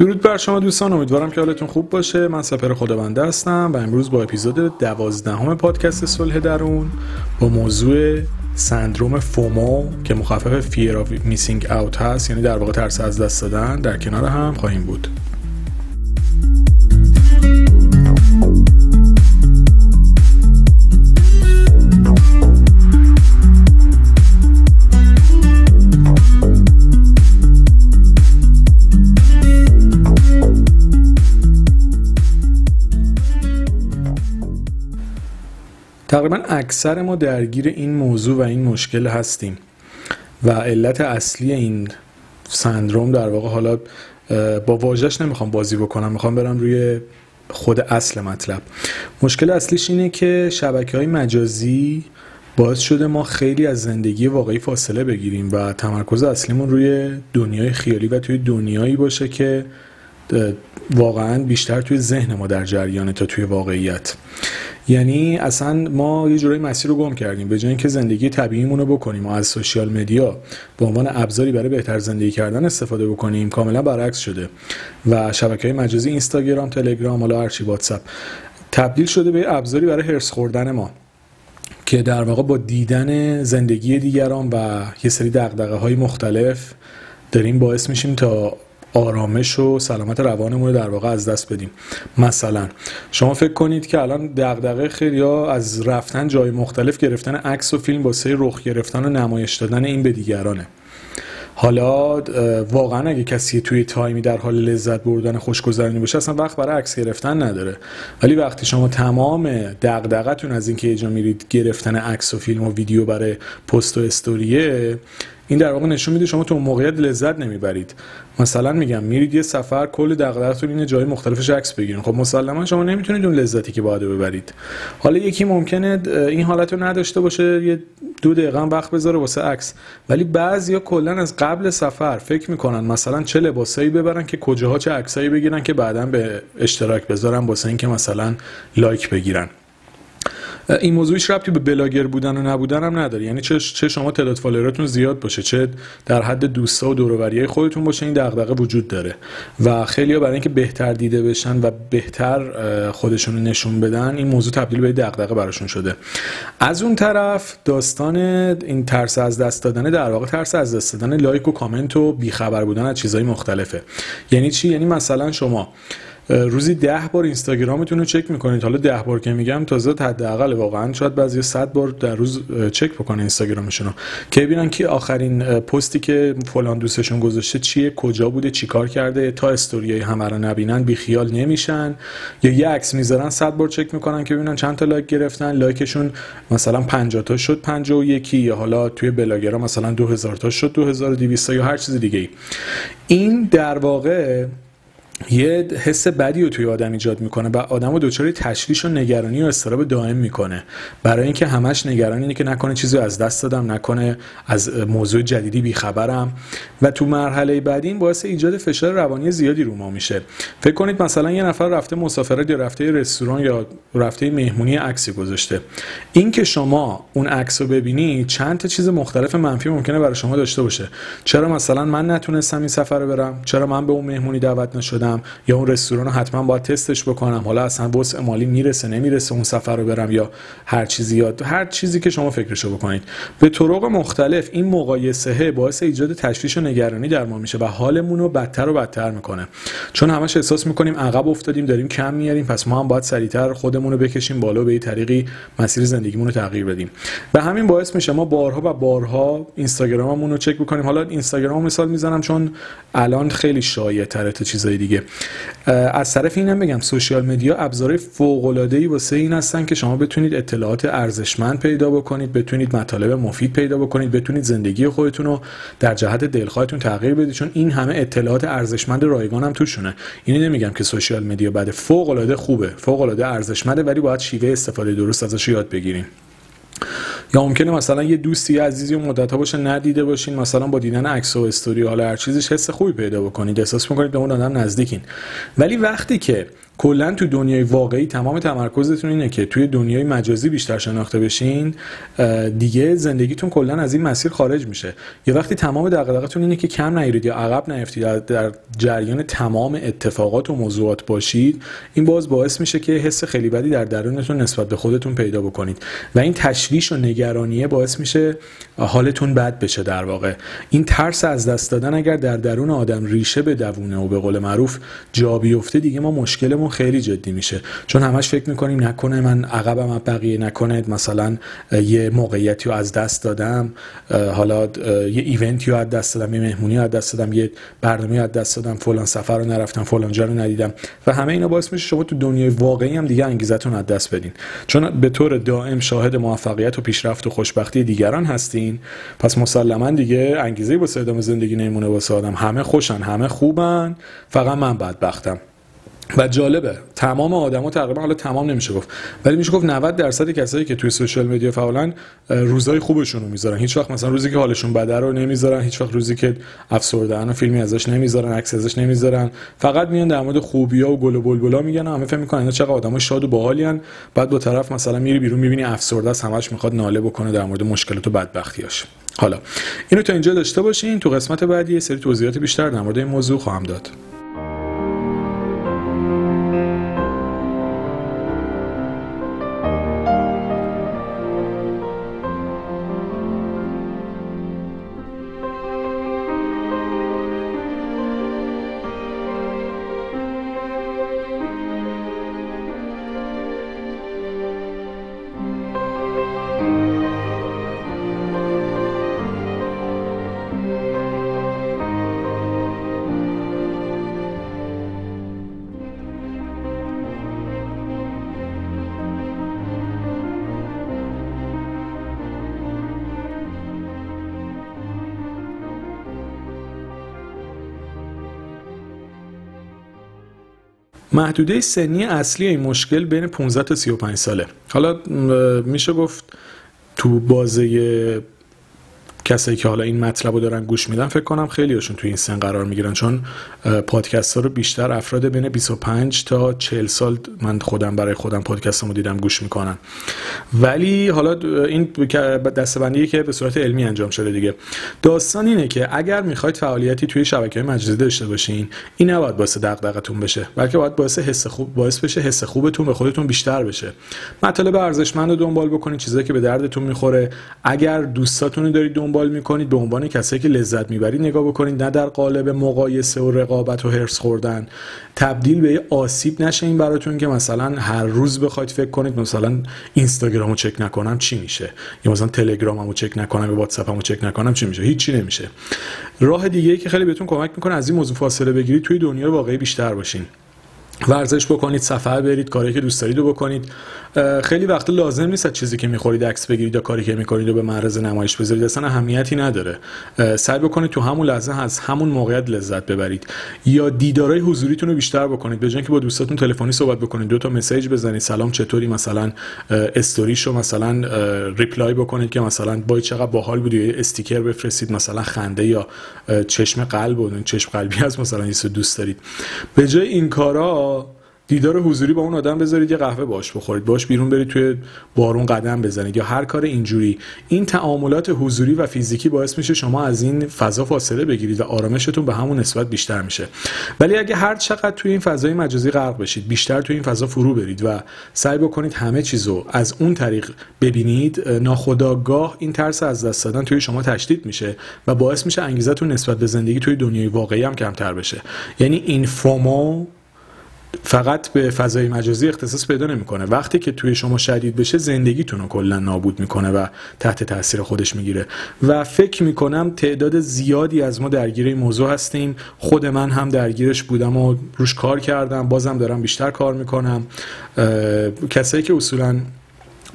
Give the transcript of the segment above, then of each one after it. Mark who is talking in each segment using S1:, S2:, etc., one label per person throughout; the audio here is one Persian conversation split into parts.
S1: درود بر شما دوستان امیدوارم که حالتون خوب باشه. من سپر خدابنده هستم و امروز با اپیزود دوازدهم پادکست صلح درون با موضوع سندروم فومو که مخفف Fear of Missing Out هست یعنی در واقع ترس از دست دادن در کنار هم خواهیم بود. تقریبا اکثر ما درگیر این موضوع و این مشکل هستیم و علت اصلی این سندروم در واقع حالا با واژش نمی‌خوام بازی بکنم می‌خوام برم روی خود اصل مطلب. مشکل اصلیش اینه که شبکه های مجازی باعث شده ما خیلی از زندگی واقعی فاصله بگیریم و تمرکز اصلیمون روی دنیای خیالی و توی دنیایی باشه که واقعا بیشتر توی ذهن ما در جریانه تا توی واقعیت. یعنی اصلا ما یه جورایی مسیر رو گم کردیم. به جای اینکه زندگی طبیعیمون رو بکنیم و از سوشیال مدیا به عنوان ابزاری برای بهتر زندگی کردن استفاده بکنیم کاملا برعکس شده. و شبکه های مجازی اینستاگرام تلگرام حالا هرچی واتساپ تبدیل شده به ابزاری برای هرس خوردن ما که در واقع با دیدن زندگی دیگران و یه سری دقدقه های مختلف داریم باعث میشیم تا آرامش و سلامت روانمون رو در واقع از دست بدیم. مثلا شما فکر کنید که الان دغدغه خیلی یا از رفتن جای مختلف گرفتن عکس و فیلم واسه رخ گرفتن و نمایش دادن این به دیگرانه. حالا واقعا اگه کسی توی تایمی در حال لذت بردن خوشگذرانی باشه اصلا وقت برای عکس گرفتن نداره. ولی وقتی شما تمام دغدغتون از اینکه اجا میرید گرفتن عکس و فیلم و ویدیو برای پست و استوریه این در واقع نشون میده شما تو موقعیت لذت نمی‌برید. مثلا میگم میرید یه سفر کل دغدغتون اینه جای مختلفش عکس بگیرین. خب مسلما شما نمی‌تونید اون لذتی که باید ببرید. حالا یکی ممکنه این حالت رو نداشته باشه یه دو دقیقه وقت بذاره واسه عکس. ولی بعضیا کلا از قبل سفر فکر می‌کنن مثلا چه لباسایی ببرن که کجاها چه عکسایی بگیرن که بعدا به اشتراک بذارن واسه اینکه مثلا like بگیرن. این موضوعش ربطی به بلاگر بودن و نبودن هم نداره. یعنی چه چه شما تعداد follower اتون زیاد باشه چه در حد دوستا و دوروریای خودتون باشه این دغدغه وجود داره. و خیلی برای اینکه بهتر دیده بشن و بهتر خودشون رو نشون بدن این موضوع تبدیل به دغدغه براشون شده. از اون طرف داستان این ترس از دست دادن در واقع ترس از دست دادن لایک و کامنت و بیخبر بودن از چیزهای مختلفه. یعنی چی؟ یعنی مثلا شما روزی ده بار اینستاگرامتون رو چک می‌کنید. حالا ده بار که میگم تازه حداقل واقعا شاید بعضی صد بار در روز چک بکنه اینستاگرامشون رو. که ببینن که آخرین پستی که فلان دوستشون گذاشته چیه کجا بوده چیکار کرده تا استوریای همه رو نبینن بیخیال نمیشن. یا یه عکس می‌ذارن صد بار چک می‌کنن که ببینن چند تا لایک گرفتن. لایکشون مثلا 50 تا شد 51 یا حالا توی بلاگرا مثلا 2000 تا شد 2200 یا هر چیز دیگه ای این در واقع یه حس بدی رو توی آدم ایجاد می‌کنه و آدم رو دچار تشویش و نگرانی و استراب دائم می‌کنه. برای اینکه همش نگران اینه که نکنه چیزی از دست دادم نکنه از موضوع جدیدی بیخبرم. و تو مرحله بعدی این باعث ایجاد فشار روانی زیادی رو ما میشه. فکر کنید مثلا یه نفر رفته مسافرت یا رفته رستوران یا رفته مهمونی عکسی گذاشته. این که شما اون عکس رو ببینی چند تا چیز مختلف منفی ممکنه برای شما داشته باشه. چرا مثلا من نتونستم این سفر رو برم؟ چرا من به اون مهمونی دعوت نشدم؟ یا اون رستوران رو حتما باید تستش بکنم. حالا اصلا وسع مالی می‌رسه نمی‌رسه اون سفر رو برم یا هر چیزی یا هر چیزی که شما فکرشو بکنید. به طرق مختلف این مقایسه باعث ایجاد تشویش و نگرانی در ما میشه و حالمون رو بدتر و بدتر می‌کنه. چون همش احساس می‌کنیم عقب افتادیم داریم کم میاریم پس ما هم باید سریعتر خودمون رو بکشیم بالا به طریقی مسیر زندگیمون رو تغییر بدیم. به همین باعث میشه ما بارها و بارها اینستاگراممون رو چک بکنیم. حالا اینستاگرام مثال می‌زنم چون الان خیلی شایع تره تا چیزای دیگه. از طرف اینم بگم سوشیال مدیا ابزار فوق العاده ای واسه این هستن که شما بتونید اطلاعات ارزشمند پیدا بکنید بتونید مطالب مفید پیدا بکنید بتونید زندگی خودتون رو در جهت دلخواهتون تغییر بدید چون این همه اطلاعات ارزشمند رایگان هم توشونه. اینو نمیگم که سوشیال مدیا بده فوق العاده خوبه فوق العاده ارزشمنده ولی باید شیوه استفاده درست ازش یاد بگیریم. یا ممکنه مثلا یه دوستی عزیزی و مدت ها باشه ندیده باشین مثلا با دیدن عکس و استوری حالا هر چیزش حس خوبی پیدا بکنید. احساس می‌کنید به اون آدم نزدیکین. ولی وقتی که کلا تو دنیای واقعی تمام تمرکزتون اینه که توی دنیای مجازی بیشتر شناخته بشین دیگه زندگیتون کلا از این مسیر خارج میشه. یه وقتی تمام دغدغتون اینه که کم نیارید یا عقب نیفتید در جریان تمام اتفاقات و موضوعات باشید این باز باعث میشه که حس خیلی بدی در درونتون نسبت به خودتون پیدا بکنید. و این تشویش و نگرانیه باعث میشه حالتون بد بشه در واقع. این ترس از دست دادن اگر در درون آدم ریشه بدونه و به قول معروف جا بیفته دیگه ما مشکلمون خیلی جدی میشه. چون همش فکر می‌کنیم نکنه من عقبم بقیه نکنه. مثلا یه موقعیتی رو از دست دادم. حالا یه ایونتی رو از دست دادم. یه مهمونی رو از دست دادم. یه برنامه از دست دادم. فلان سفر رو نرفتم. فلان جا رو ندیدم. و همه اینا باعث میشه شما تو دنیای واقعی هم دیگه انگیزتون از دست بدین. چون به طور دائم شاهد موفقیت و پیشرفت و خوشبختی دیگران هستین. پس مسلما دیگه انگیزه واسه ادامه زندگی نمونه واسه آدم. همه خوشن همه خوبن. فقط من بدبختم. و جالبه. تمام آدما تقریبا حالا تمام نمیشه گفت. ولی میشه گفت 90 درصد کسایی که توی سوشال مدیا فعالن روزای خوبشون رو می‌ذارن. هیچ وقت مثلا روزی که حالشون بده رو نمی‌ذارن. هیچ وقت روزی که افسردهن و فیلمی ازش نمی‌ذارن عکس ازش نمی‌ذارن. فقط میان در مورد خوبیا و گل و بلبلا میگن همه فکر می‌کنن اینا چقدر آدمای شاد و باحالین. بعد با طرف مثلا میری بیرون می‌بینی افسرده است همش می‌خواد ناله بکنه در مورد مشکلات و بدبختیاش. حالا اینو تا اینجا داشته باشین. تو قسمت بعدی سری توضیحات بیشتر در مورد این موضوع خواهم داد. محدوده سنی اصلی این مشکل بین 15 تا 35 ساله. حالا میشه گفت تو بازه کسایی که حالا این مطلب رو دارن گوش میدن فکر کنم خیلی هاشون توی این سن قرار می‌گیرن چون پادکست ها رو بیشتر افراد بین 25 تا 40 سال من خودم برای خودم پادکست رو دیدم گوش می‌کنن. ولی حالا این دستبندیه که به صورت علمی انجام شده دیگه. داستان اینه که اگر می‌خواید فعالیتی توی شبکه مجازی داشته باشین این نباید باعث دغدغتون بشه بلکه باید باعث حس خوب باعث بشه حس خوبتون به خودتون بیشتر بشه. مطالب ارزشمند رو دنبال بکنید چیزایی که به دردتون می‌خوره. اگر دوستاتون رو دارید دنبال می‌کنید به عنوان کسایی که لذت می‌برید نگاه بکنید نه در قالب مقایسه و رقابت و هرس خوردن. تبدیل به آسیب نشه این براتون که مثلا هر روز بخواید فکر کنید مثلا اینستاگرامو چک نکنم چی میشه؟ یا مثلا تلگراممو چک نکنم یا واتساپمو چک نکنم چی میشه؟ هیچی نمیشه. راه دیگه ای که خیلی بهتون کمک می‌کنه از این موضوع فاصله بگیرید توی دنیای واقعی بیشتر باشین. ورزش بکنید سفر برید کاری که دوست دارید رو بکنید. خیلی وقت لازم نیست چیزی که می‌خورید عکس بگیرید یا کاری که می‌کنید رو به معرض نمایش بذارید. اصلا اهمیتی نداره. سعی بکنید تو همون لحظه از همون موقعیت لذت ببرید. یا دیدارای حضوریتون رو بیشتر بکنید. به که با دوستاتون تلفنی صحبت بکنید دو تا مسیج بزنید. سلام چطوری؟ مثلا استوریشو مثلا ریپلای بکنید که مثلا با چقدر باحال بود یا استیکر بفرستید مثلا خنده یا چشم قلب و چشم قلبی از مثلا دوست دارید. به جای این کارا دیدار حضوری با اون آدم بذارید یه قهوه باش بخورید. باش بیرون برید توی بارون قدم بزنید یا هر کار اینجوری. این تعاملات حضوری و فیزیکی باعث میشه شما از این فضا فاصله بگیرید و آرامشتون به همون نسبت بیشتر میشه. ولی اگه هر چقدر توی این فضای مجازی غرق بشید بیشتر توی این فضا فرو برید و سعی بکنید همه چیزو از اون طریق ببینید ناخداگاه این ترس از دست دادن توی شما تشدید میشه و باعث میشه انگیزتون نسبت به زندگی توی دنیای واقعی هم کمتر بشه. یعنی این فومو فقط به فضای مجازی اختصاص پیدا نمی‌کنه. وقتی که توی شما شدید بشه زندگیتون رو کلا نابود می‌کنه و تحت تاثیر خودش می‌گیره. و فکر می‌کنم تعداد زیادی از ما درگیر این موضوع هستیم. خود من هم درگیرش بودم و روش کار کردم. بازم دارم بیشتر کار می‌کنم. کسایی که اصولا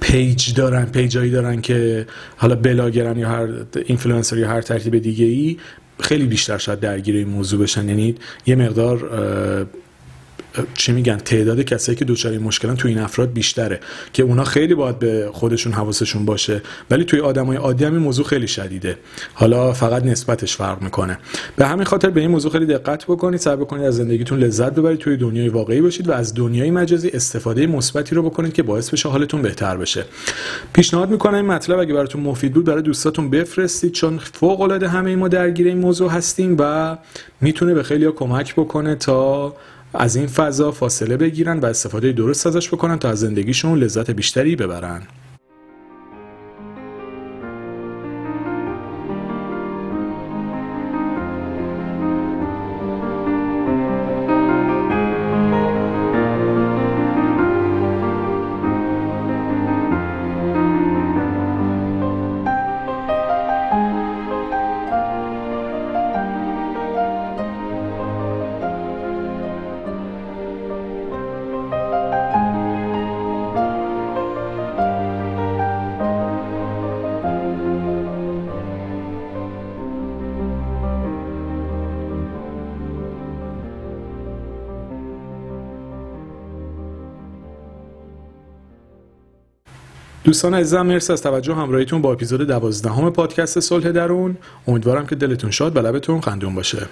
S1: page دارن page ایی دارن که حالا بلاگرن یا هر اینفلوئنسر یا هر ترتیب دیگه ای خیلی بیشتر شاید درگیر این موضوع بشن. یعنی یه مقدار چی میگن تعداد کسایی که دچار این مشکلن توی این افراد بیشتره که اونا خیلی باید به خودشون حواسشون باشه. ولی توی آدمای عادی هم این موضوع خیلی شدیده. حالا فقط نسبتش فرق می‌کنه. به همین خاطر به این موضوع خیلی دقت بکنید سعی بکنید از زندگیتون لذت ببرید توی دنیای واقعی باشید و از دنیای مجازی استفاده مثبتی رو بکنید که باعث بشه حالتون بهتر بشه. پیشنهاد می‌کنم این مطلب اگه براتون مفید بود برای دوستاتون بفرستید چون فوق العاده همه ما درگیر این موضوع هستیم و می‌تونه به خیلی کمک بکنه تا از این فضا فاصله بگیرن و استفاده درست ازش بکنن تا از زندگیشون لذت بیشتری ببرن. دوستان عزیزم مرسی از توجه همراهیتون با اپیزود دوازدهم پادکست صلح درون. امیدوارم که دلتون شاد و لبتون خندون باشه.